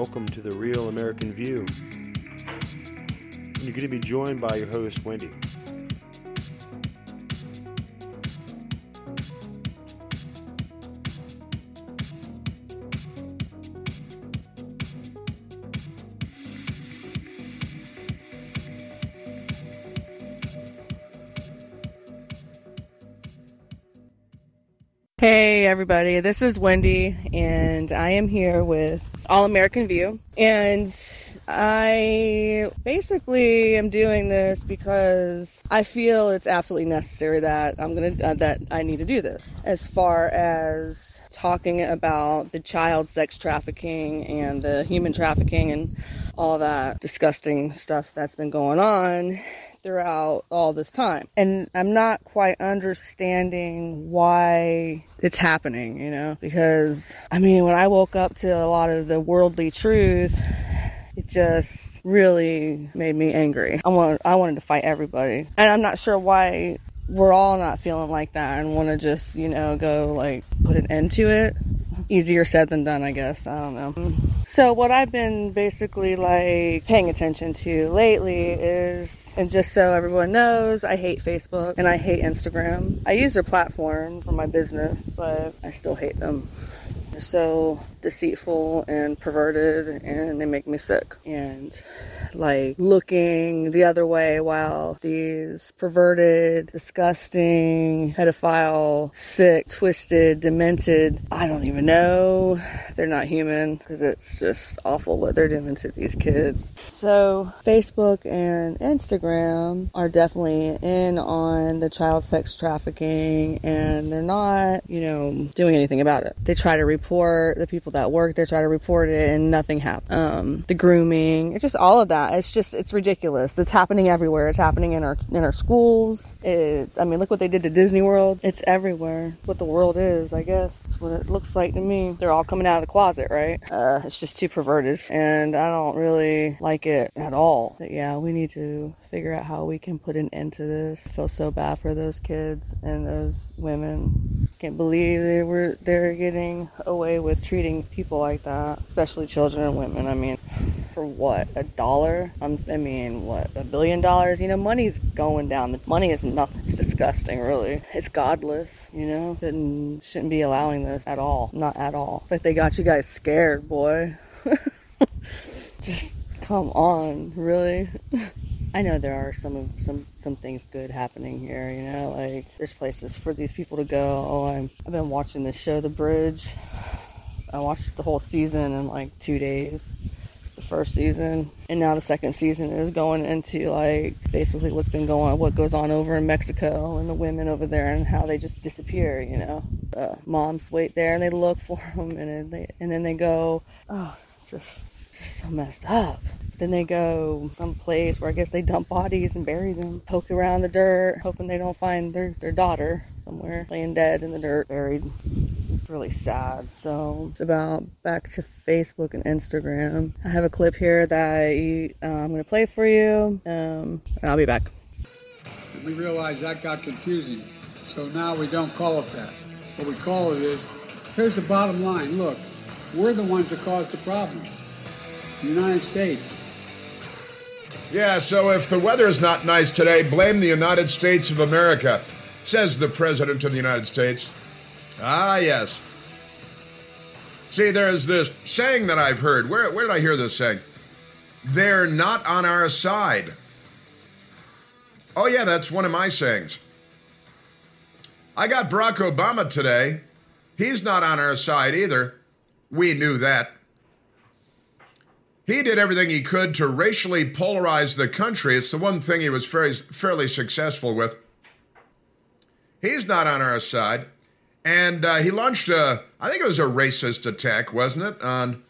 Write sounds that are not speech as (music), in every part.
Welcome to the Real American View. You're going to be joined by your host, Wendy. Hey, everybody, this is Wendy, and I am here with All American View. And I basically am doing this because I feel it's absolutely necessary that I'm gonna uh, that I need to do this. As far as talking about the child sex trafficking and the human trafficking and all that disgusting stuff that's been going on throughout all this time. And I'm not quite understanding why it's happening, you know, because I mean, when I woke up to a lot of the worldly truth, it just really made me angry. I want I wanted to fight everybody. And I'm not sure why we're all not feeling like that and want to just, you know, go like put an end to it easier said than done, I guess. I don't know. So, what I've been basically like paying attention to lately is, and just so everyone knows, I hate Facebook and I hate Instagram. I use their platform for my business, but I still hate them. They're so deceitful and perverted and they make me sick. And like looking the other way while these perverted, disgusting, pedophile, sick, twisted, demented, I don't even know, they're not human because it's just awful what they're doing to these kids. So, Facebook and Instagram are definitely in on the child sex trafficking and they're not, you know, doing anything about it. They try to report the people that work there, try to report it, and nothing happens. Um, the grooming, it's just all of that. It's just, it's ridiculous. It's happening everywhere. It's happening in our in our schools. It's, I mean, look what they did to Disney World. It's everywhere. What the world is, I guess. What it looks like to me. They're all coming out of the closet, right? Uh, it's just too perverted, and I don't really like it at all. But yeah, we need to figure out how we can put an end to this. I feel so bad for those kids and those women. Can't believe they were they're getting away with treating people like that, especially children and women. I mean, for what a dollar? I'm, I mean, what a billion dollars? You know, money's going down. The money is nothing. It's disgusting, really. It's godless. You know, shouldn't shouldn't be allowing this at all. Not at all. Like they got you guys scared, boy. (laughs) Just come on, really. (laughs) I know there are some of some some things good happening here. You know, like there's places for these people to go. Oh, I'm I've been watching the show, The Bridge. I watched the whole season in like two days. The first season, and now the second season is going into like basically what's been going, what goes on over in Mexico, and the women over there, and how they just disappear. You know, uh, moms wait there and they look for them, and then they and then they go. Oh, it's just just so messed up. Then they go someplace where I guess they dump bodies and bury them, poke around the dirt, hoping they don't find their, their daughter somewhere laying dead in the dirt, buried. Really sad. So it's about back to Facebook and Instagram. I have a clip here that uh, I'm going to play for you, um, and I'll be back. We realized that got confusing, so now we don't call it that. What we call it is here's the bottom line look, we're the ones that caused the problem. The United States. Yeah, so if the weather is not nice today, blame the United States of America, says the President of the United States. Ah, yes. See, there's this saying that I've heard. Where, where did I hear this saying? They're not on our side. Oh, yeah, that's one of my sayings. I got Barack Obama today. He's not on our side either. We knew that. He did everything he could to racially polarize the country. It's the one thing he was fairly, fairly successful with. He's not on our side. And uh, he launched a, I think it was a racist attack, wasn't it? On,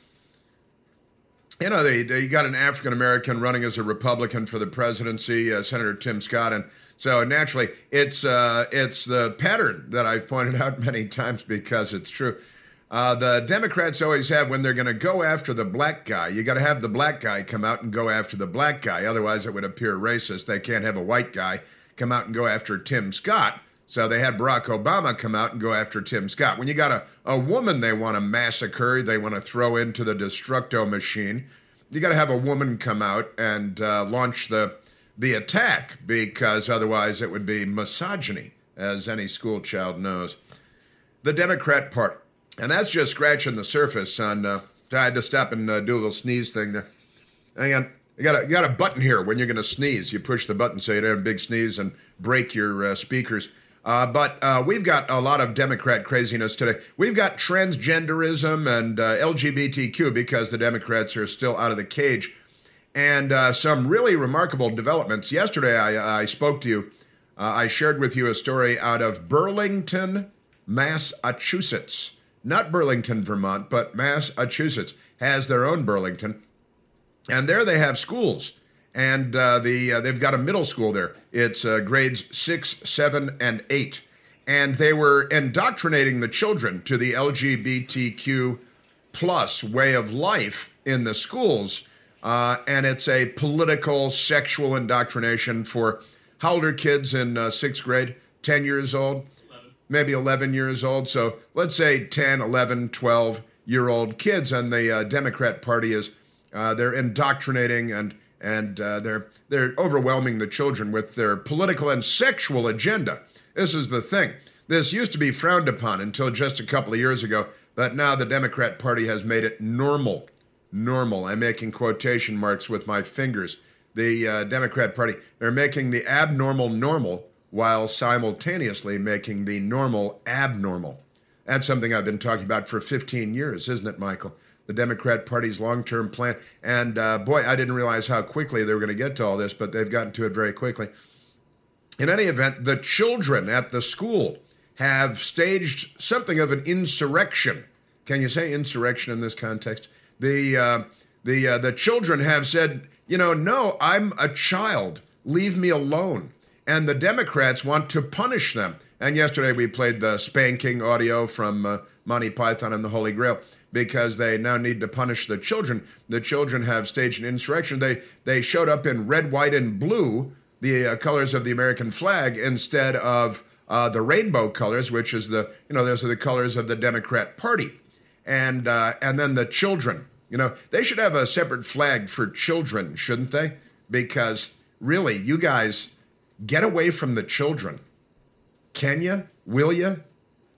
you know, they, they got an African American running as a Republican for the presidency, uh, Senator Tim Scott. And so naturally, it's, uh, it's the pattern that I've pointed out (laughs) many times because it's true. Uh, the Democrats always have when they're going to go after the black guy, you got to have the black guy come out and go after the black guy. Otherwise, it would appear racist. They can't have a white guy come out and go after Tim Scott. So they had Barack Obama come out and go after Tim Scott. When you got a, a woman they want to massacre, they want to throw into the destructo machine, you got to have a woman come out and uh, launch the the attack because otherwise it would be misogyny, as any school child knows. The Democrat Party, and that's just scratching the surface on. Uh, I had to stop and uh, do a little sneeze thing there. Hang on. You got a, you got a button here when you're going to sneeze. You push the button so you don't have a big sneeze and break your uh, speakers. Uh, but uh, we've got a lot of Democrat craziness today. We've got transgenderism and uh, LGBTQ because the Democrats are still out of the cage. And uh, some really remarkable developments. Yesterday, I, I spoke to you. Uh, I shared with you a story out of Burlington, Massachusetts. Not Burlington, Vermont, but Massachusetts has their own Burlington. And there they have schools and uh, the uh, they've got a middle school there. It's uh, grades six, seven, and eight, and they were indoctrinating the children to the LGBTQ plus way of life in the schools, uh, and it's a political, sexual indoctrination for how old are kids in uh, sixth grade? Ten years old, 11. Maybe eleven years old. So let's say 10, 11, 12 year old kids, and the uh, Democrat Party is they're indoctrinating and and uh, they're they're overwhelming the children with their political and sexual agenda. This is the thing. This used to be frowned upon until just a couple of years ago, but now the Democrat Party has made it normal. Normal. I'm making quotation marks with my fingers. The uh, Democrat Party they're making the abnormal normal while simultaneously making the normal abnormal. That's something I've been talking about for 15 years, isn't it, Michael? the Democrat Party's long term plan. And uh, boy, I didn't realize how quickly they were going to get to all this, but they've gotten to it very quickly. In any event, the children at the school have staged something of an insurrection. Can you say insurrection in this context? The uh, the uh, the children have said, you know, no, I'm a child. Leave me alone. And the Democrats want to punish them. And yesterday we played the spanking audio from uh, Monty Python and the Holy Grail because they now need to punish the children. The children have staged an insurrection. They they showed up in red, white, and blue, the uh, colors of the American flag, instead of uh, the rainbow colors, which is the you know those are the colors of the Democrat Party, and uh, and then the children. You know they should have a separate flag for children, shouldn't they? Because really, you guys get away from the children. Can you? Will you?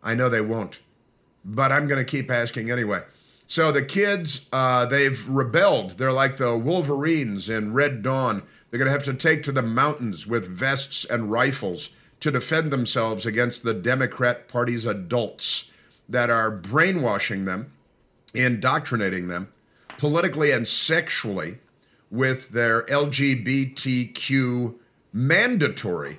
I know they won't but I'm going to keep asking anyway. So the kids, uh, they've rebelled. They're like the Wolverines in Red Dawn. They're going to have to take to the mountains with vests and rifles to defend themselves against the Democrat Party's adults that are brainwashing them, indoctrinating them politically and sexually with their LGBTQ mandatory,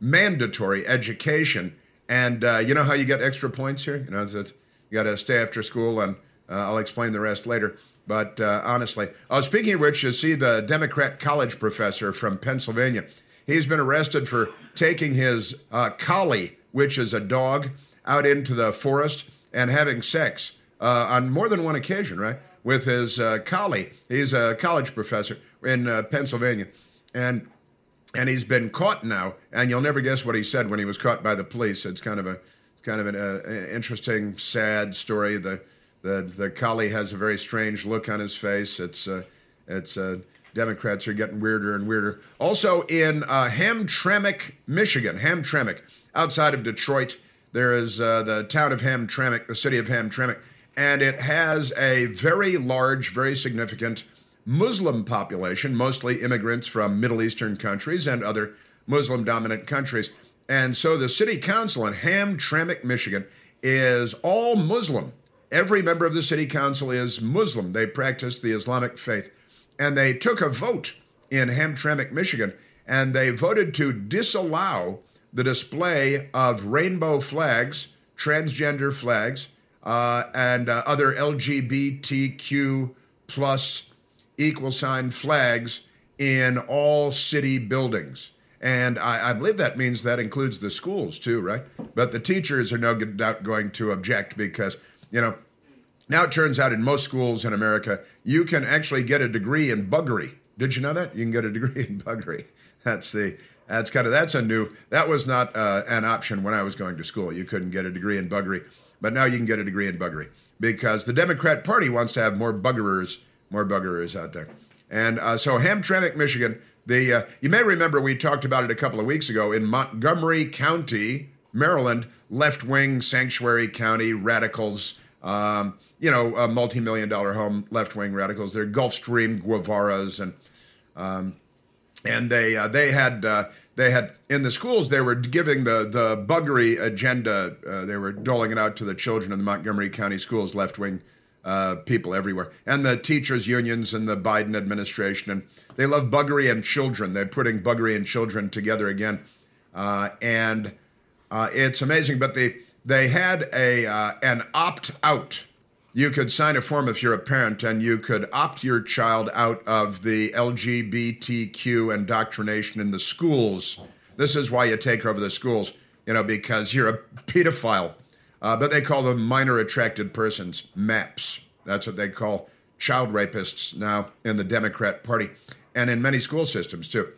mandatory education and uh, you know how you get extra points here? You know, it's, it's, you got to stay after school, and uh, I'll explain the rest later. But uh, honestly, oh, speaking of which, you see the Democrat college professor from Pennsylvania. He's been arrested for taking his uh, collie, which is a dog, out into the forest and having sex uh, on more than one occasion, right? With his uh, collie. He's a college professor in Pennsylvania. And and he's been caught now. And you'll never guess what he said when he was caught by the police. It's kind of a it's kind of an uh, interesting, sad story. The the the collie has a very strange look on his face. It's uh, it's uh, Democrats are getting weirder and weirder. Also in uh, Hamtramck, Michigan, Hamtramck, outside of Detroit, there is uh, the town of Hamtramck, the city of Hamtramck, and it has a very large, very significant Muslim population, mostly immigrants from Middle Eastern countries and other Muslim dominant countries. And so the city council in Hamtramck, Michigan, is all Muslim. Every member of the city council is Muslim. They practice the Islamic faith. And they took a vote in Hamtramck, Michigan, and they voted to disallow the display of rainbow flags, transgender flags, uh, and uh, other LGBTQ plus equal sign flags in all city buildings. And I, I, believe that means that includes the schools too, right? But the teachers are no doubt going to object because, you know, now it turns out in most schools in America, you can actually get a degree in buggery. Did you know that you can get a degree (laughs) in buggery? That's the that's kind of that's a new that was not uh, an option when I was going to school. You couldn't get a degree in buggery, but now you can get a degree in buggery because the Democrat Party wants to have more buggerers, more buggerers out there. And uh, so Hamtramck, Michigan. The uh, you may remember we talked about it a couple of weeks ago in Montgomery County, Maryland, left-wing sanctuary county radicals. Um, you know, a multi-million dollar home left-wing radicals. They're Gulfstream Guevaras and um, and they uh, they had uh, they had in the schools they were giving the the buggery agenda. Uh, they were doling it out to the children in the Montgomery County schools, left wing uh, people everywhere, and the teachers unions and the Biden administration, and they love buggery and children. They're putting buggery and children together again, uh, and uh, it's amazing. But they they had a an opt out you could sign a form if you're a parent and you could opt your child out of the LGBTQ indoctrination in the schools. This is why you take over the schools, you know, because you're a pedophile. Uh, but they call them minor attracted persons, MAPS. That's what they call child rapists now in the Democrat Party and in many school systems too,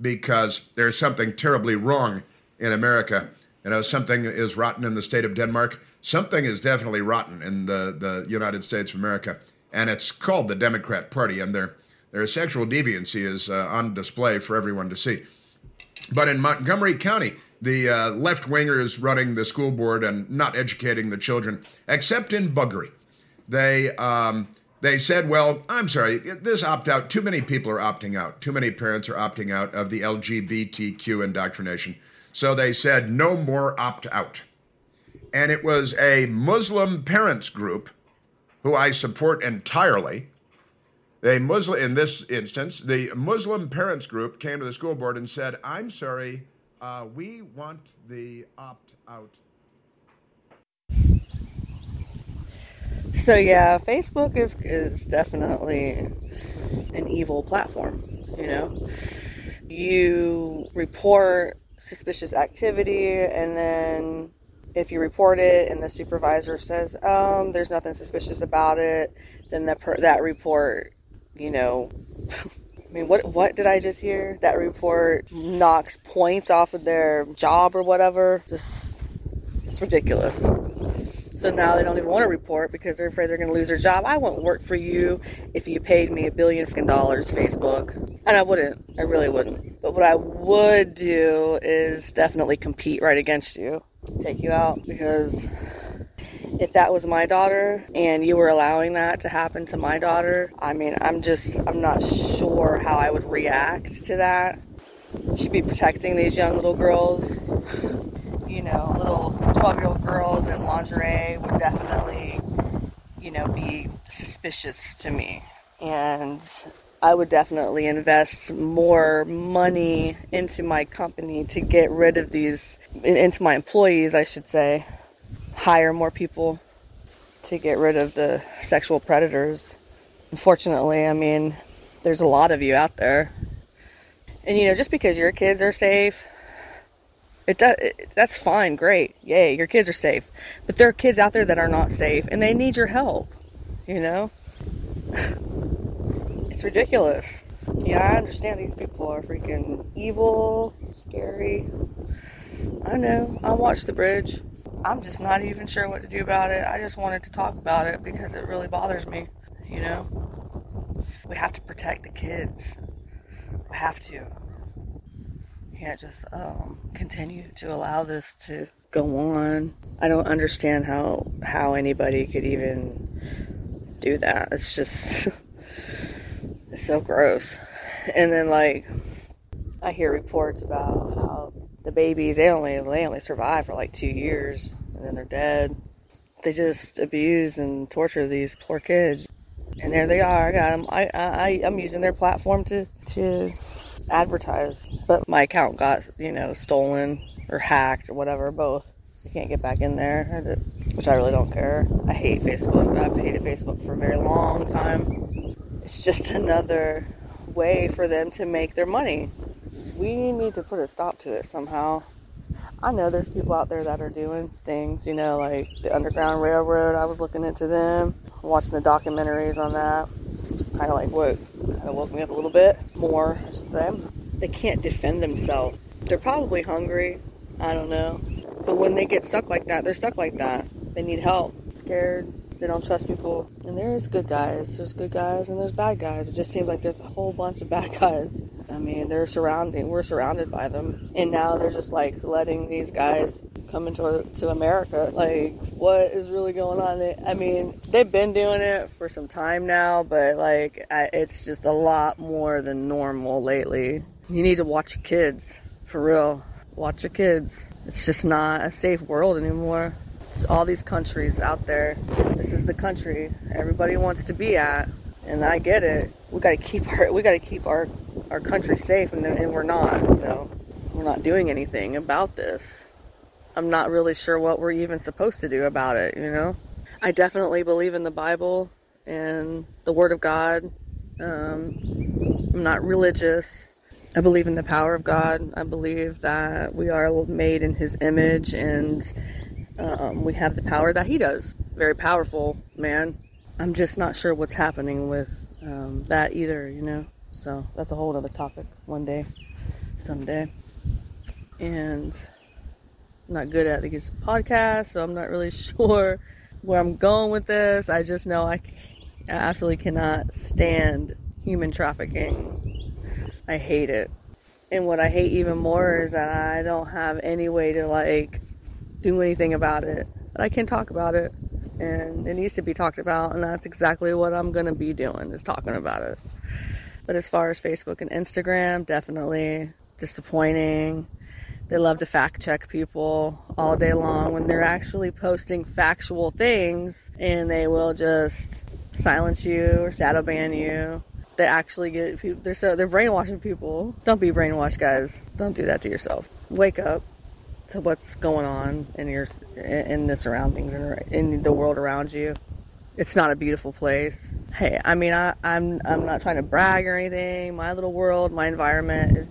because there's something terribly wrong in America. You know, something is rotten in the state of Denmark something is definitely rotten in the, the United States of America, and it's called the Democrat Party, and their their sexual deviancy is uh, on display for everyone to see. But in Montgomery County, the uh, left wingers running the school board and not educating the children, except in buggery, they um, they said, "Well, I'm sorry, this opt out. Too many people are opting out. Too many parents are opting out of the LGBTQ indoctrination." So they said, "No more opt out." and it was a Muslim parents group who I support entirely. A Muslim, in this instance, the Muslim parents group came to the school board and said, "I'm sorry, uh, we want the opt out." So yeah, Facebook is is definitely an evil platform. You know, you report suspicious activity and then if you report it and the supervisor says, um, there's nothing suspicious about it, then that per- that report, you know, (laughs) mean, what what did I just hear? That report knocks points off of their job or whatever. Just it's ridiculous. So now they don't even want to report because they're afraid they're going to lose their job. I wouldn't work for you if you paid me a billion fucking dollars, Facebook. And I wouldn't. I really wouldn't. But what I would do is definitely compete right against you take you out because if that was my daughter and you were allowing that to happen to my daughter, I mean, I'm just, I'm not sure how I would react to that. Should be protecting these young little girls. You know, little 12 year old girls in lingerie would definitely, you know, be suspicious to me. And I would definitely invest more money into my company to get rid of these, into my employees, I should say. Hire more people to get rid of the sexual predators. Unfortunately, I mean, there's a lot of you out there. And you know, just because your kids are safe, it does it, that's fine, great. Yay, your kids are safe. But there are kids out there that are not safe and they need your help, you know? (sighs) It's ridiculous. Yeah, I understand these people are freaking evil, scary. I know. I watched The Bridge. I'm just not even sure what to do about it. I just wanted to talk about it because it really bothers me. You know? We have to protect the kids. We have to. Can't just um, continue to allow this to go on. I don't understand how how anybody could even do that. It's just (laughs) It's so gross. And then like I hear reports about how the babies they only they only survive for like two years and then they're dead. They just abuse and torture these poor kids. And there they are. I got them. I, I I'm using their platform to to advertise, but my account got you know stolen or hacked or whatever, both. You can't get back in there, which I really don't care. I hate Facebook. I've hated Facebook for a very long time it's just (laughs) another way for them to make their money. We need to put a stop to it somehow. I know there's people out there that are doing things, you know, like the Underground Railroad. I was looking into them, watching the documentaries on that. It's kind of like what kind of woke me up a little bit more, I should say. They can't defend themselves. They're probably hungry. I don't know. But when they get stuck like that, they're stuck like that. They need help. Scared. They don't trust people. And there's good guys. There's good guys and there's bad guys. It just seems like there's a whole bunch of bad guys. I mean, they're surrounding. We're surrounded by them, and now they're just like letting these guys come into to America. Like, what is really going on? I mean, they've been doing it for some time now, but like, I, it's just a lot more than normal lately. You need to watch your kids for real. Watch your kids. It's just not a safe world anymore. All these countries out there. This is the country everybody wants to be at, and I get it. We got to keep our we got to keep our our country safe, and, and we're not. So we're not doing anything about this. I'm not really sure what we're even supposed to do about it. You know, I definitely believe in the Bible and the Word of God. Um, I'm not religious. I believe in the power of God. I believe that we are made in His image and um, we have the power that He does. Very powerful, man. I'm just not sure what's happening with um, that either, you know? So that's a whole other topic one day, someday. And I'm not good at these podcasts, so I'm not really (laughs) sure where I'm going with this. I just know I, I absolutely cannot stand human trafficking. I hate it. And what I hate even more is that I don't have any way to like do anything about it. But I can talk about it and it needs to be talked about and that's exactly what I'm going to be doing is talking about it. But as far as Facebook and Instagram, definitely disappointing. They love to fact check people all day long when they're actually posting factual things and they will just silence you or shadow ban you. They actually get people, they're so they're brainwashing people. Don't be brainwashed, guys. Don't do that to yourself. Wake up to what's going on in your in the surroundings and in the world around you. It's not a beautiful place. Hey, I mean, I, I'm I'm not trying to brag or anything. My little world, my environment is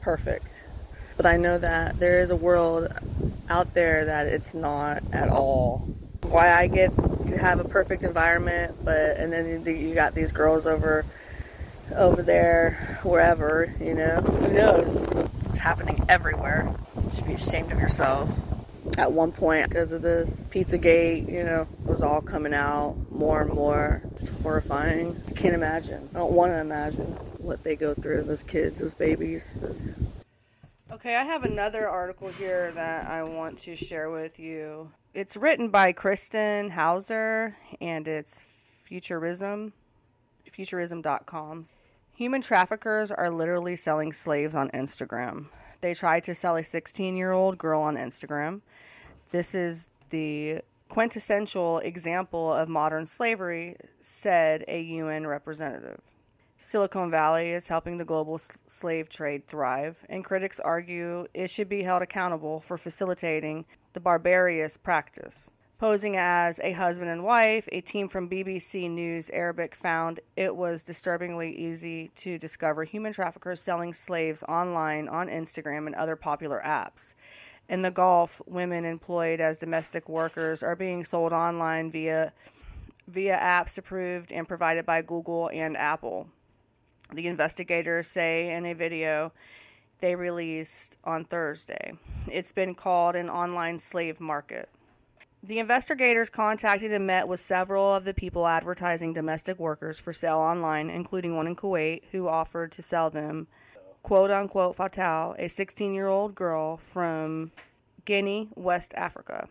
perfect, but I know that there is a world out there that it's not at all. Why I get to have a perfect environment, but and then you got these girls over over there, wherever, you know, who knows? It's happening everywhere. You should be ashamed of yourself. At one point, because of this Pizzagate, you know, was all coming out more and more. It's horrifying. I can't imagine. I don't want to imagine what they go through. Those kids, those babies. This... Okay, I have another article here that I want to share with you. It's written by Kristin Houser and it's Futurism, futurism.com. Human traffickers are literally selling slaves on Instagram. They tried to sell a 16 year old girl on Instagram. This is the quintessential example of modern slavery, said a UN representative. Silicon Valley is helping the global slave trade thrive, and critics argue it should be held accountable for facilitating the barbarous practice. Posing as a husband and wife, a team from BBC News Arabic found it was disturbingly easy to discover human traffickers selling slaves online on Instagram and other popular apps. In the Gulf, women employed as domestic workers are being sold online via via apps approved and provided by Google and Apple. The investigators say in a video they released on Thursday. It's been called an online slave market. The investigators contacted and met with several of the people advertising domestic workers for sale online, including one in Kuwait, who offered to sell them, quote unquote, Fatou, a 16 year old girl from Guinea, West Africa,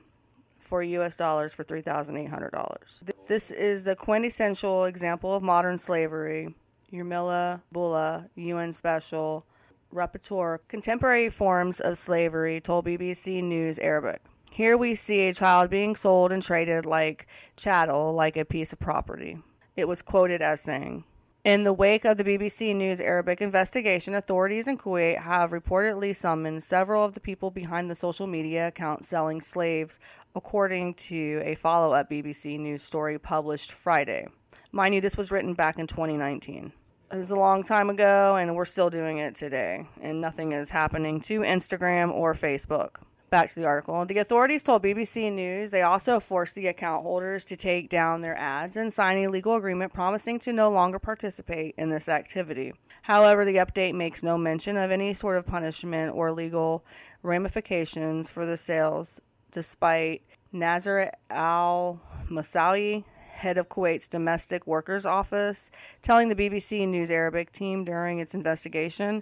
for US dollars for $3,800. This is the quintessential example of modern slavery. Urmila Bhoola, UN Special Rapporteur, Contemporary Forms of Slavery, told BBC News Arabic. Here we see a child being sold and traded like chattel, like a piece of property. It was quoted as saying, in the wake of the BBC News Arabic investigation, authorities in Kuwait have reportedly summoned several of the people behind the social media account selling slaves, according to a follow up BBC News story published Friday. Mind you, this was written back in 2019. It was a long time ago, and we're still doing it today, and nothing is happening to Instagram or Facebook. Back to the article. The authorities told BBC News they also forced the account holders to take down their ads and sign a legal agreement promising to no longer participate in this activity. However, the update makes no mention of any sort of punishment or legal ramifications for the sales, despite Nazar al Moussaoui, head of Kuwait's domestic workers office, telling the BBC News Arabic team during its investigation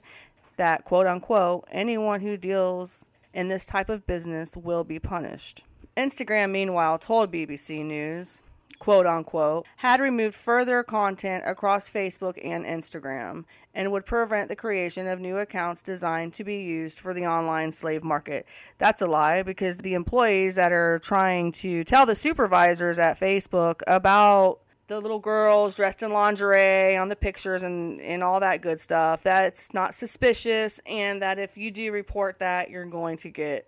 that, quote unquote, anyone who deals in this type of business will be punished. Instagram, meanwhile, told BBC News, quote unquote, had removed further content across Facebook and Instagram and would prevent the creation of new accounts designed to be used for the online slave market. That's a lie because the employees that are trying to tell the supervisors at Facebook about the little girls dressed in lingerie on the pictures and, and all that good stuff. That's not suspicious, and that if you do report that, you're going to get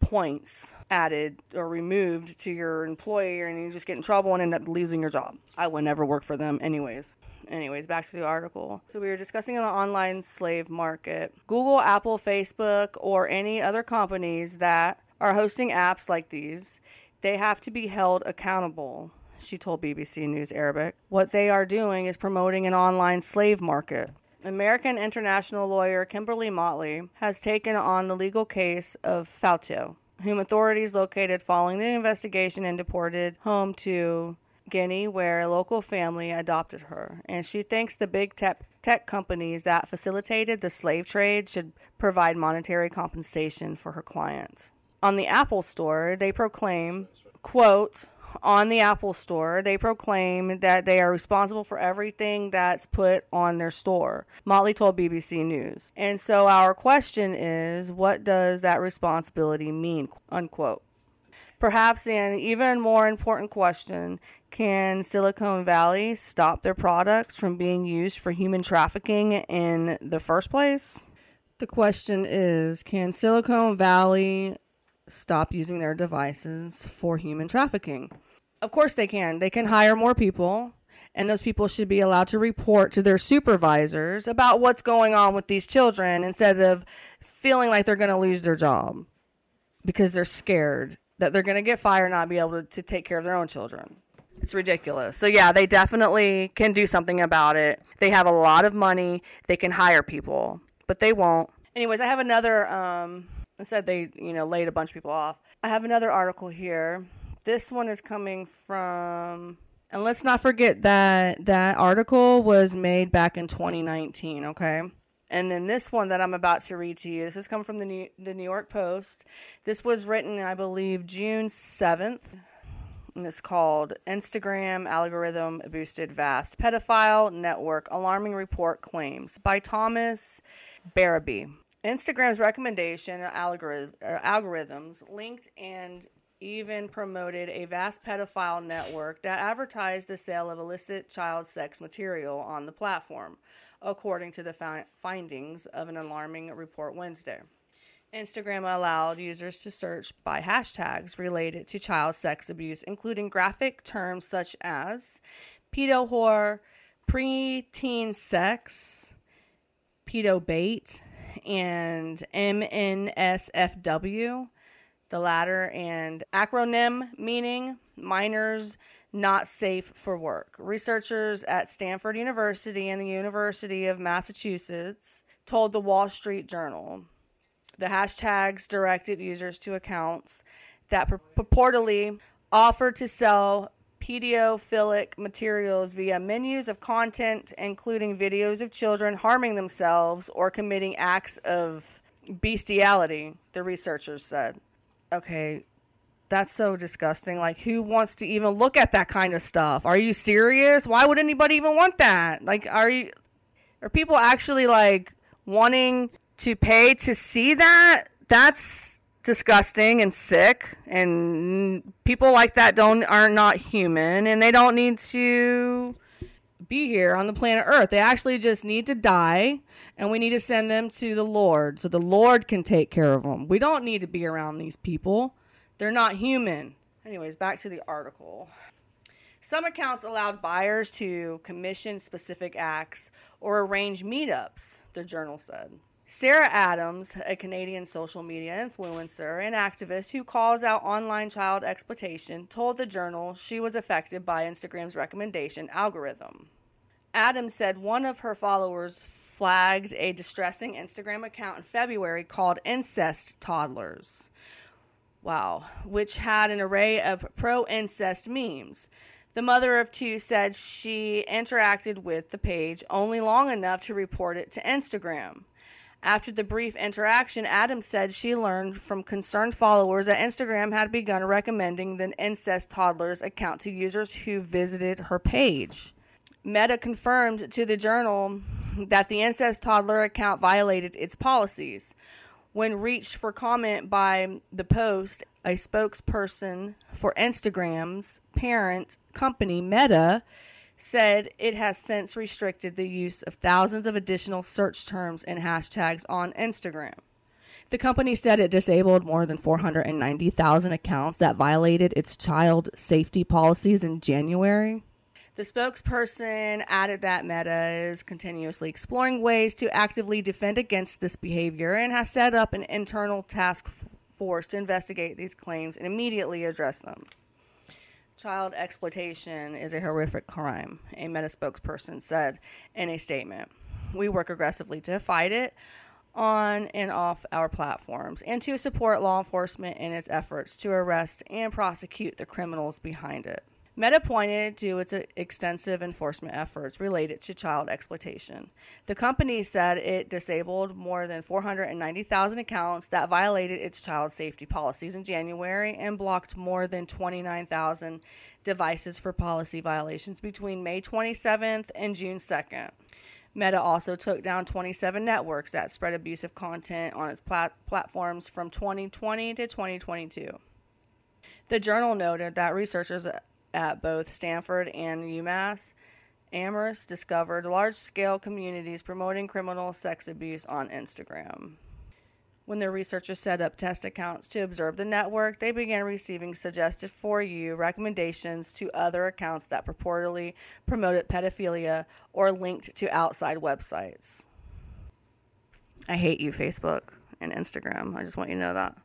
points added or removed to your employer and you just get in trouble and end up losing your job. I would never work for them, anyways. Anyways, back to the article. So, we were discussing the online slave market. Google, Apple, Facebook, or any other companies that are hosting apps like these, they have to be held accountable she told BBC News Arabic. What they are doing is promoting an online slave market. American international lawyer Kimberly Motley has taken on the legal case of Fatou, whom authorities located following the investigation and deported home to Guinea, where a local family adopted her. And she thinks the big tech, tech companies that facilitated the slave trade should provide monetary compensation for her clients. On the Apple Store, they proclaim, quote, on the Apple Store, they proclaim that they are responsible for everything that's put on their store. Motley told BBC News. And so our question is, what does that responsibility mean? Unquote. Perhaps an even more important question can Silicon Valley stop their products from being used for human trafficking in the first place? The question is Can Silicon Valley stop using their devices for human trafficking. Of course, they can. They can hire more people, and those people should be allowed to report to their supervisors about what's going on with these children instead of feeling like they're going to lose their job because they're scared that they're going to get fired and not be able to, to take care of their own children. It's ridiculous. So, yeah, they definitely can do something about it. They have a lot of money, they can hire people, but they won't. Anyways, I have another um, Instead, they, you know, laid a bunch of people off. I have another article here. This one is coming from, and let's not forget that that article was made back in 2019, okay? And then this one that I'm about to read to you, this has come from the New, the New York Post. This was written, I believe, June 7th. And it's called Instagram Algorithm Boosted Vast Pedophile Network Alarming Report Claims by Thomas Barrabi. Instagram's recommendation uh, algorithms linked and even promoted a vast pedophile network that advertised the sale of illicit child sex material on the platform, according to the fi- findings of an alarming report Wednesday. Instagram allowed users to search by hashtags related to child sex abuse, including graphic terms such as pedo whore, preteen sex, pedo bait, and MNSFW, the latter, and acronym meaning minors not safe for work. Researchers at Stanford University and the University of Massachusetts told the Wall Street Journal the hashtags directed users to accounts that purportedly offered to sell pedophilic materials via menus of content, including videos of children harming themselves or committing acts of bestiality, the researchers said. Okay, that's so disgusting. Like, who wants to even look at that kind of stuff? Are you serious? Why would anybody even want that? Like, are you, are people actually like wanting to pay to see that? That's disgusting and sick and people like that don't are not human and they don't need to be here on the planet earth. They actually just need to die and we need to send them to the lord so the lord can take care of them we don't need to be around these people. They're not human. Anyways back to the article. Some accounts allowed buyers to commission specific acts or arrange meetups the journal said Sarah Adams, a Canadian social media influencer and activist who calls out online child exploitation, told the journal she was affected by Instagram's recommendation algorithm. Adams said one of her followers flagged a distressing Instagram account in February called Incest Toddlers. Wow, which had an array of pro incest memes. The mother of two said she interacted with the page only long enough to report it to Instagram. After the brief interaction, Adams said she learned from concerned followers that Instagram had begun recommending the Incest Toddlers account to users who visited her page. Meta confirmed to the journal that the Incest Toddler account violated its policies. When reached for comment by the Post, a spokesperson for Instagram's parent company, Meta, said it has since restricted the use of thousands of additional search terms and hashtags on Instagram. The company said it disabled more than 490,000 accounts that violated its child safety policies in January. The spokesperson added that Meta is continuously exploring ways to actively defend against this behavior and has set up an internal task force to investigate these claims and immediately address them. Child exploitation is a horrific crime, a Meta spokesperson said in a statement. We work aggressively to fight it on and off our platforms and to support law enforcement in its efforts to arrest and prosecute the criminals behind it. Meta pointed to its extensive enforcement efforts related to child exploitation. The company said it disabled more than 490,000 accounts that violated its child safety policies in January and blocked more than 29,000 devices for policy violations between May 27th and June 2nd. Meta also took down 27 networks that spread abusive content on its plat- platforms from 2020 to 2022. The journal noted that researchers at both Stanford and UMass, Amherst discovered large scale communities promoting criminal sex abuse on Instagram. When their researchers set up test accounts to observe the network, they began receiving suggested for you recommendations to other accounts that purportedly promoted pedophilia or linked to outside websites. I hate you, Facebook and Instagram. I just want you to know that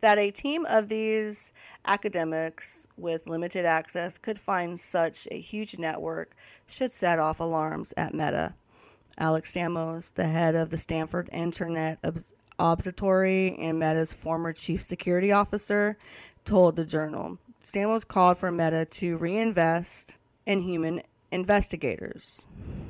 that a team of these academics with limited access could find such a huge network should set off alarms at Meta. Alex Stamos, the head of the Stanford Internet Observatory and Meta's former chief security officer, told the journal. Stamos called for Meta to reinvest in human investigators.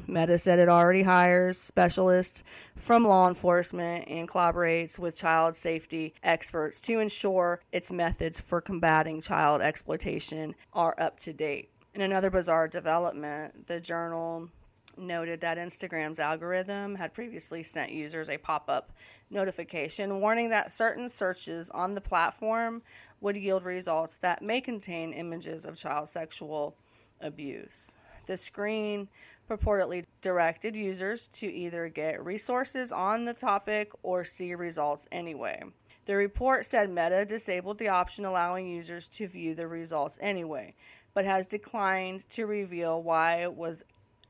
Meta said it already hires specialists from law enforcement and collaborates with child safety experts to ensure its methods for combating child exploitation are up to date. In another bizarre development, the journal noted that Instagram's algorithm had previously sent users a pop up notification warning that certain searches on the platform would yield results that may contain images of child sexual abuse. The screen purportedly directed users to either get resources on the topic or see results anyway. The report said Meta disabled the option allowing users to view the results anyway, but has declined to reveal why it was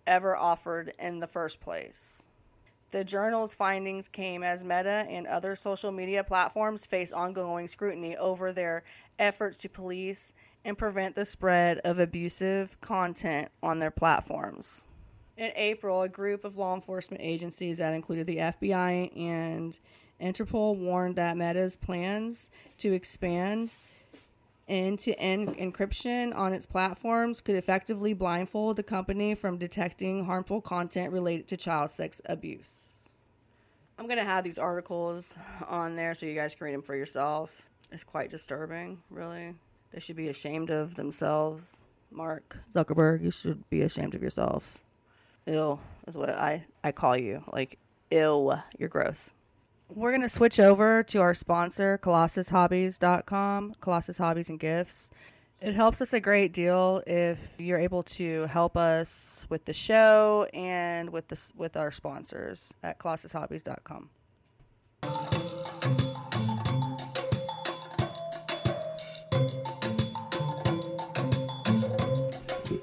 ever offered in the first place. The journal's findings came as Meta and other social media platforms face ongoing scrutiny over their efforts to police and prevent the spread of abusive content on their platforms. In April, a group of law enforcement agencies that included the FBI and Interpol warned that Meta's plans to expand end to end encryption on its platforms could effectively blindfold the company from detecting harmful content related to child sex abuse. I'm going to have these articles on there so you guys can read them for yourself. It's quite disturbing, really. They should be ashamed of themselves. Mark Zuckerberg, you should be ashamed of yourself. Ill is what I, I call you. Like, ill. You're gross. We're going to switch over to our sponsor, ColossusHobbies.com, Colossus Hobbies and Gifts. It helps us a great deal if you're able to help us with the show and with the, with our sponsors at ColossusHobbies.com.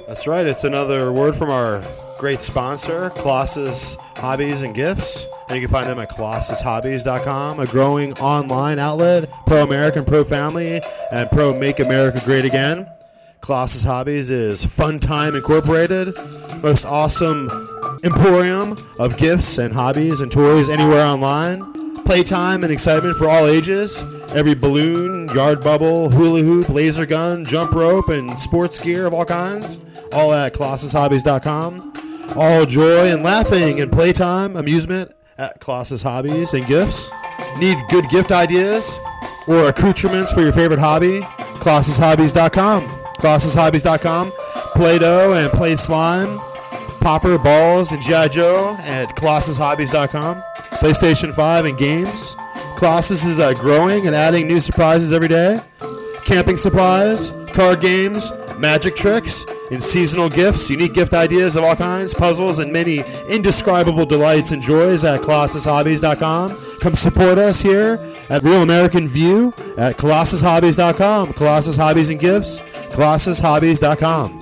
That's right. It's another word from our great sponsor, Colossus Hobbies and Gifts. and you can find them at colossushobbies.com, a growing online outlet, pro American, pro family, and pro Make America Great Again. Colossus Hobbies is Fun Time Incorporated, most awesome emporium of gifts and hobbies and toys anywhere online. Playtime and excitement for all ages. Every balloon, yard bubble, hula hoop, laser gun, jump rope, and sports gear of all kinds. All at colossushobbies.com. All joy and laughing and playtime, amusement at Colossus Hobbies and Gifts. Need good gift ideas or accoutrements for your favorite hobby? ColossusHobbies.com. ColossusHobbies.com. Play-Doh and Play Slime. Popper, balls, and G.I. Joe at ColossusHobbies.com. PlayStation 5 and games. Colossus is uh, growing and adding new surprises every day. Camping supplies, card games, magic tricks, and seasonal gifts, unique gift ideas of all kinds, puzzles, and many indescribable delights and joys at ColossusHobbies.com. Come support us here at Real American View at ColossusHobbies.com. Colossus Hobbies and Gifts, ColossusHobbies.com.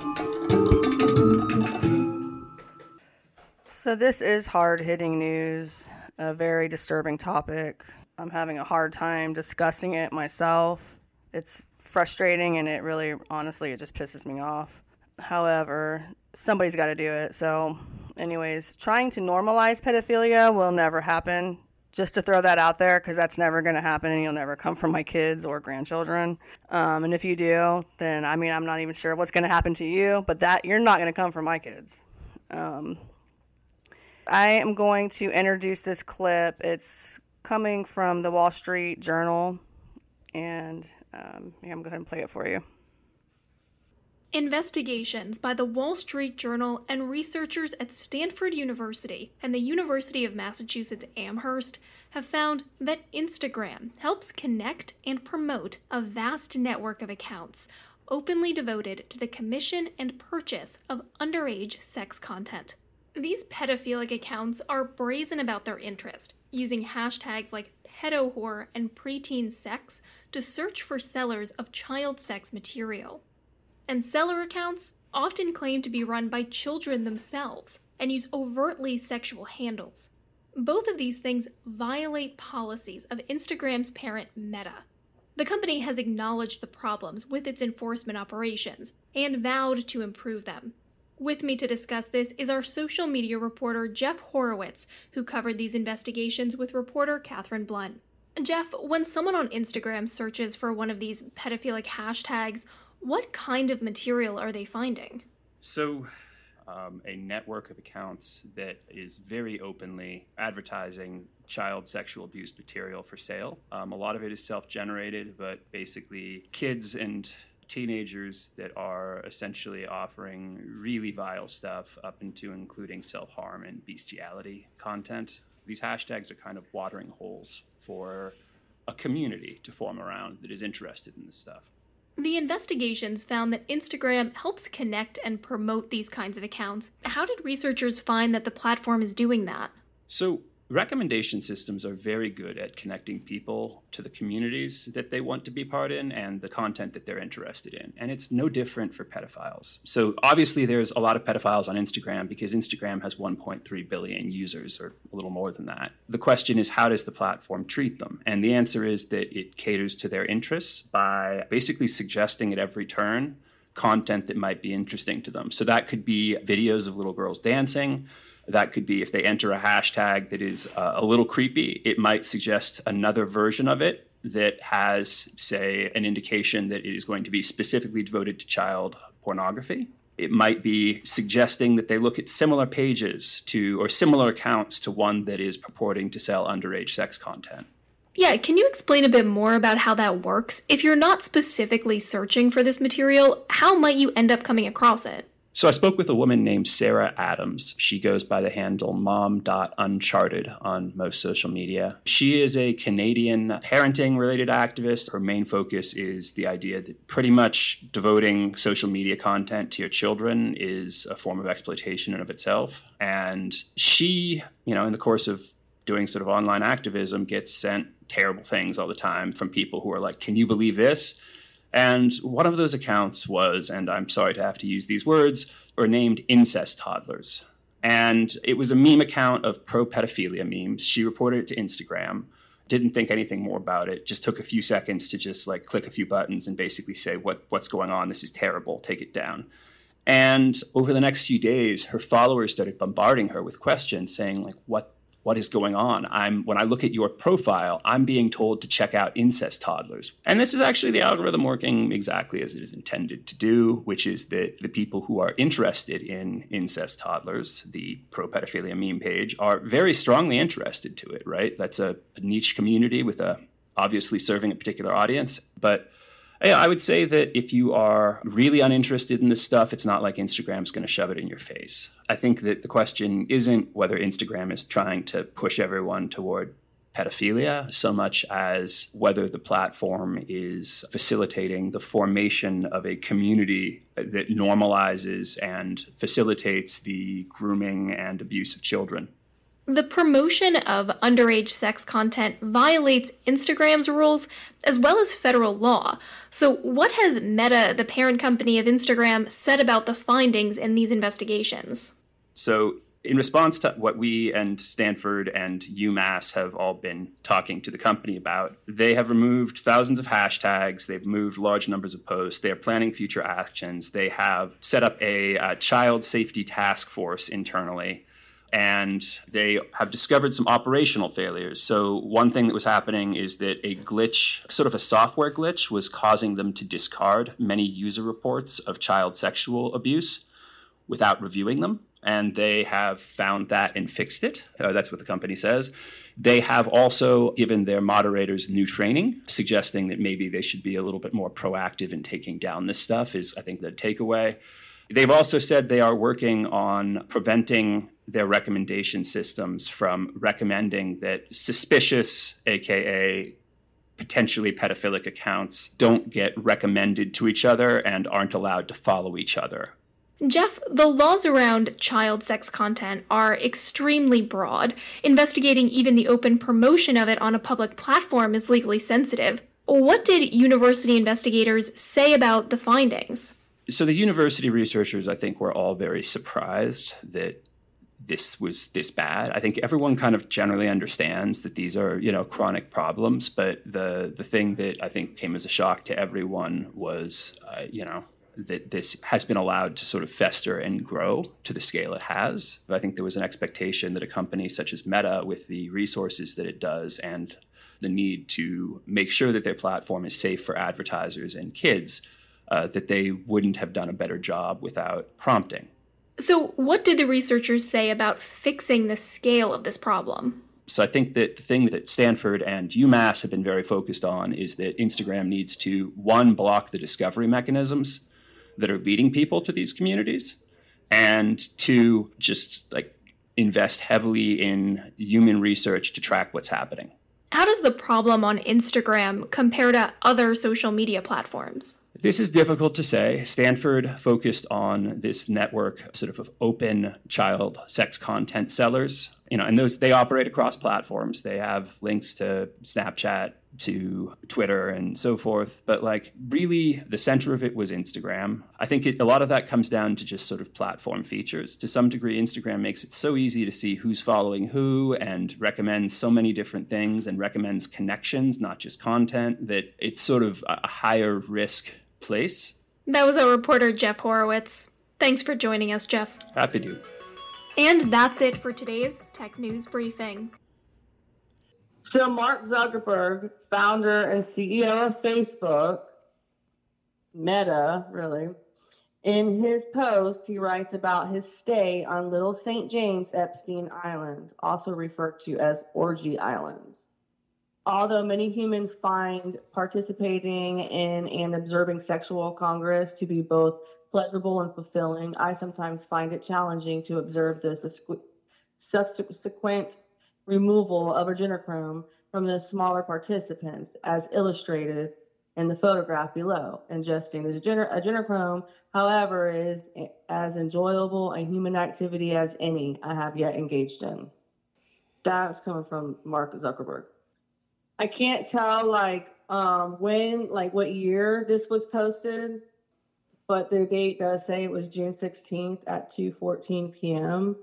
So, this is hard hitting news, a very disturbing topic. I'm having a hard time discussing it myself. It's frustrating and it really, honestly, it just pisses me off. However, somebody's got to do it. So, anyways, trying to normalize pedophilia will never happen. Just to throw that out there, because that's never going to happen and you'll never come from my kids or grandchildren. Um, and if you do, then I mean, I'm not even sure what's going to happen to you, but that you're not going to come from my kids. Um, I am going to introduce this clip. It's coming from the Wall Street Journal, and um, yeah, I'm going to go ahead and play it for you. Investigations by the Wall Street Journal and researchers at Stanford University and the University of Massachusetts Amherst have found that Instagram helps connect and promote a vast network of accounts openly devoted to the commission and purchase of underage sex content. These pedophilic accounts are brazen about their interest, using hashtags like pedo and preteen sex to search for sellers of child sex material. And seller accounts often claim to be run by children themselves and use overtly sexual handles. Both of these things violate policies of Instagram's parent Meta. The company has acknowledged the problems with its enforcement operations and vowed to improve them. With me to discuss this is our social media reporter Jeff Horwitz, who covered these investigations with reporter Katherine Blunt. Jeff, when someone on Instagram searches for one of these pedophilic hashtags, what kind of material are they finding? So, um, a network of accounts that is very openly advertising child sexual abuse material for sale. Um, a lot of it is self generated, but basically, kids and teenagers that are essentially offering really vile stuff up into including self harm and bestiality content. These hashtags are kind of watering holes for a community to form around that is interested in this stuff. The investigations found that Instagram helps connect and promote these kinds of accounts. How did researchers find that the platform is doing that? So, recommendation systems are very good at connecting people to the communities that they want to be part in and the content that they're interested in. And it's no different for pedophiles. So obviously there's a lot of pedophiles on instagram because instagram has 1.3 billion users or a little more than that. The question is how does the platform treat them? And the answer is that it caters to their interests by basically suggesting at every turn content that might be interesting to them. So that could be videos of little girls dancing that could be if they enter a hashtag that is uh, a little creepy, it might suggest another version of it that has, say, an indication that it is going to be specifically devoted to child pornography. It might be suggesting that they look at similar pages to or similar accounts to one that is purporting to sell underage sex content. Yeah, can you explain a bit more about how that works? If you're not specifically searching for this material, how might you end up coming across it? So I spoke with a woman named Sarah Adams. She goes by the handle mom.uncharted on most social media. She is a Canadian parenting related activist. Her main focus is the idea that pretty much devoting social media content to your children is a form of exploitation in of itself. And she, you know, in the course of doing sort of online activism, gets sent terrible things all the time from people who are like, Can you believe this? And one of those accounts was, and I'm sorry to have to use these words, or named incest toddlers. And it was a meme account of pro pedophilia memes. She reported it to Instagram, didn't think anything more about it, just took a few seconds to just like click a few buttons and basically say, what, What's going on? This is terrible. Take it down. And over the next few days, her followers started bombarding her with questions saying, like, what what is going on. I'm when I look at your profile, I'm being told to check out incest toddlers. And this is actually the algorithm working exactly as it is intended to do, which is that the people who are interested in incest toddlers, the pro pedophilia meme page, are very strongly interested to it, right? That's a, niche community with a obviously serving a particular audience, but I would say that if you are really uninterested in this stuff, it's not like Instagram's going to shove it in your face. I think that the question isn't whether Instagram is trying to push everyone toward pedophilia so much as whether the platform is facilitating the formation of a community that normalizes and facilitates the grooming and abuse of children. The promotion of underage sex content violates Instagram's rules as well as federal law. So, what has Meta, the parent company of Instagram, said about the findings in these investigations? So, in response to what we and Stanford and UMass have all been talking to the company about, they have removed thousands of hashtags. They've moved large numbers of posts. They are planning future actions. They have set up a, a child safety task force internally and they have discovered some operational failures. So, one thing that was happening is that a glitch, sort of a software glitch, was causing them to discard many user reports of child sexual abuse without reviewing them. And they have found that and fixed it. Uh, that's what the company says. They have also given their moderators new training, suggesting that maybe they should be a little bit more proactive in taking down this stuff, is I think the takeaway. They've also said they are working on preventing their recommendation systems from recommending that suspicious, aka potentially pedophilic accounts, don't get recommended to each other and aren't allowed to follow each other. Jeff, the laws around child sex content are extremely broad. Investigating even the open promotion of it on a public platform is legally sensitive. What did university investigators say about the findings? So, the university researchers, I think, were all very surprised that this was this bad. I think everyone kind of generally understands that these are, you know, chronic problems. But the the thing that I think came as a shock to everyone was, uh, you know, that this has been allowed to sort of fester and grow to the scale it has. But I think there was an expectation that a company such as Meta, with the resources that it does and the need to make sure that their platform is safe for advertisers and kids, uh, that they wouldn't have done a better job without prompting. So, what did the researchers say about fixing the scale of this problem? So, I think that the thing that Stanford and UMass have been very focused on is that Instagram needs to, one, block the discovery mechanisms that are leading people to these communities, and two, just like invest heavily in human research to track what's happening. How does the problem on Instagram compare to other social media platforms? This is difficult to say. Stanford focused on this network sort of of open child sex content sellers. You know, and those they operate across platforms. They have links to Snapchat, to Twitter and so forth. But like really the center of it was Instagram. I think it, a lot of that comes down to just sort of platform features. To some degree, Instagram makes it so easy to see who's following who and recommends so many different things and recommends connections, not just content, that it's sort of a higher risk place. That was our reporter, Jeff Horwitz. Thanks for joining us, Jeff. Happy to. And that's it for today's Tech News Briefing. So, Mark Zuckerberg, founder and CEO of Facebook, Meta, really, in his post, he writes about his stay on Little St. James Epstein Island, also referred to as Orgy Island. Although many humans find participating in and observing sexual congress to be both pleasurable and fulfilling, I sometimes find it challenging to observe the subsequent removal of adrenochrome from the smaller participants, as illustrated in the photograph below. Ingesting the adrenochrome, however, is as enjoyable a human activity as any I have yet engaged in. That's coming from Mark Zuckerberg. I can't tell like um, when, like what year this was posted, but the date does say it was June 16th at 2:14 p.m.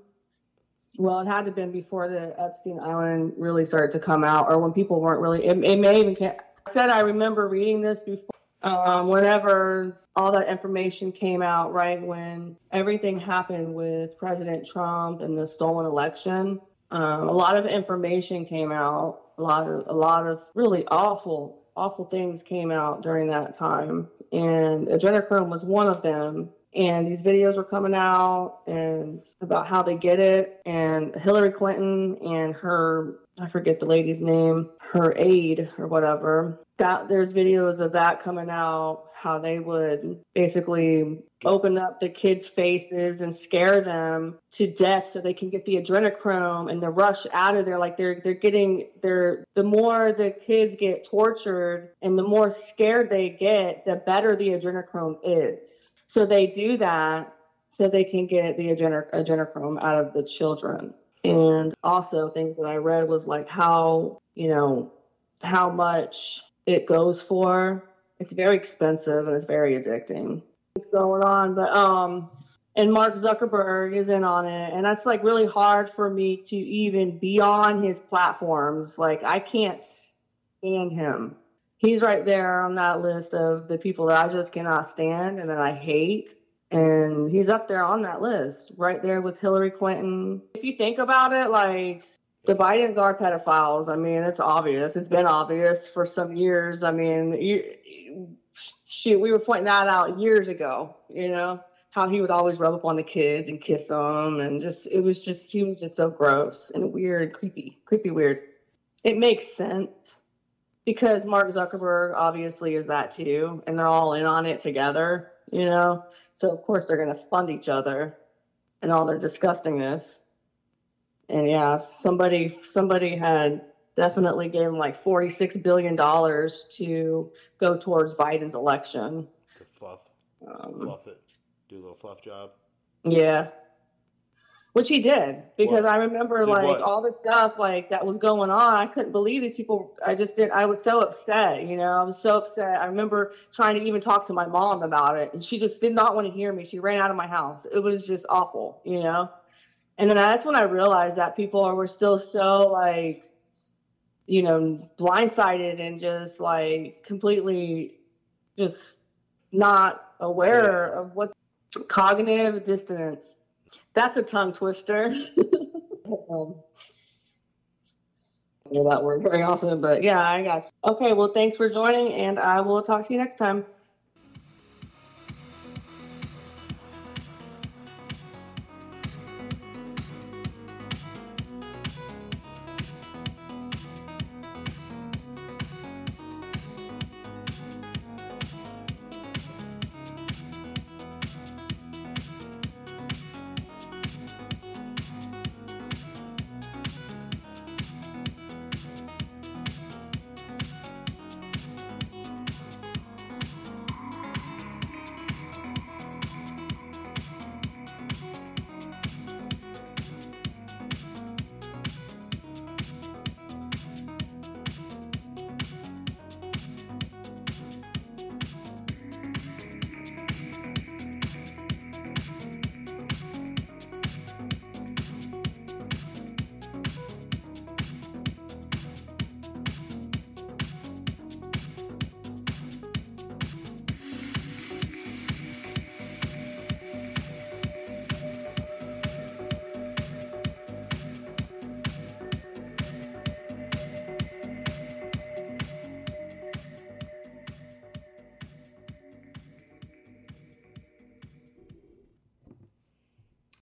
well, it had to have been before the Epstein Island really started to come out, or when people weren't really. It, it may even. I said I remember reading this before. Um, whenever all that information came out, right when everything happened with President Trump and the stolen election, um, a lot of information came out. A lot of a lot of really awful, awful things came out during that time, and adrenochrome was one of them. And these videos were coming out and about how they get it. And hillary clinton and her i forget the lady's name her aide or whatever. That there's videos of that coming out how they would basically open up the kids faces and scare them to death so they can get the adrenochrome and the rush out of there. Like they're they're getting they're the more the kids get tortured and the more scared they get the better the adrenochrome is. So they do that so they can get the adrenochrome out of the children. And also, things that I read was like how, you know, how much it goes for. It's very expensive and it's very addicting. What's going on? But, um, and Mark Zuckerberg is in on it. And that's like really hard for me to even be on his platforms. Like, I can't stand him he's right there on that list of the people that I just cannot stand and that I hate. And he's up there on that list, right there with Hillary Clinton. If you think about it, like the Bidens are pedophiles. I mean, it's obvious. It's been obvious for some years. I mean, you, shoot, we were pointing that out years ago, you know, how he would always rub up on the kids and kiss them. And just, it was just, he was just so gross and weird, creepy, creepy, weird. It makes sense because Mark Zuckerberg obviously is that too, and they're all in on it together, you know. So of course they're going to fund each other and all their disgustingness. And yeah, somebody somebody had definitely gave him like forty six billion dollars to go towards Biden's election. To fluff, um, fluff it, do a little fluff job. Yeah, which he did because what? I remember did like what? all the stuff like that was going on. I couldn't believe these people. I just did. I was so upset. You know, I was so upset. I remember trying to even talk to my mom about it, and she just did not want to hear me. She ran out of my house. It was just awful. You know, and then that's when I realized that people were still so like, you know, blindsided and just like completely just not aware yeah. of what cognitive dissonance that's a tongue twister. (laughs) um, that word very often, but yeah, I got you. Okay, well, thanks for joining, and I will talk to you next time.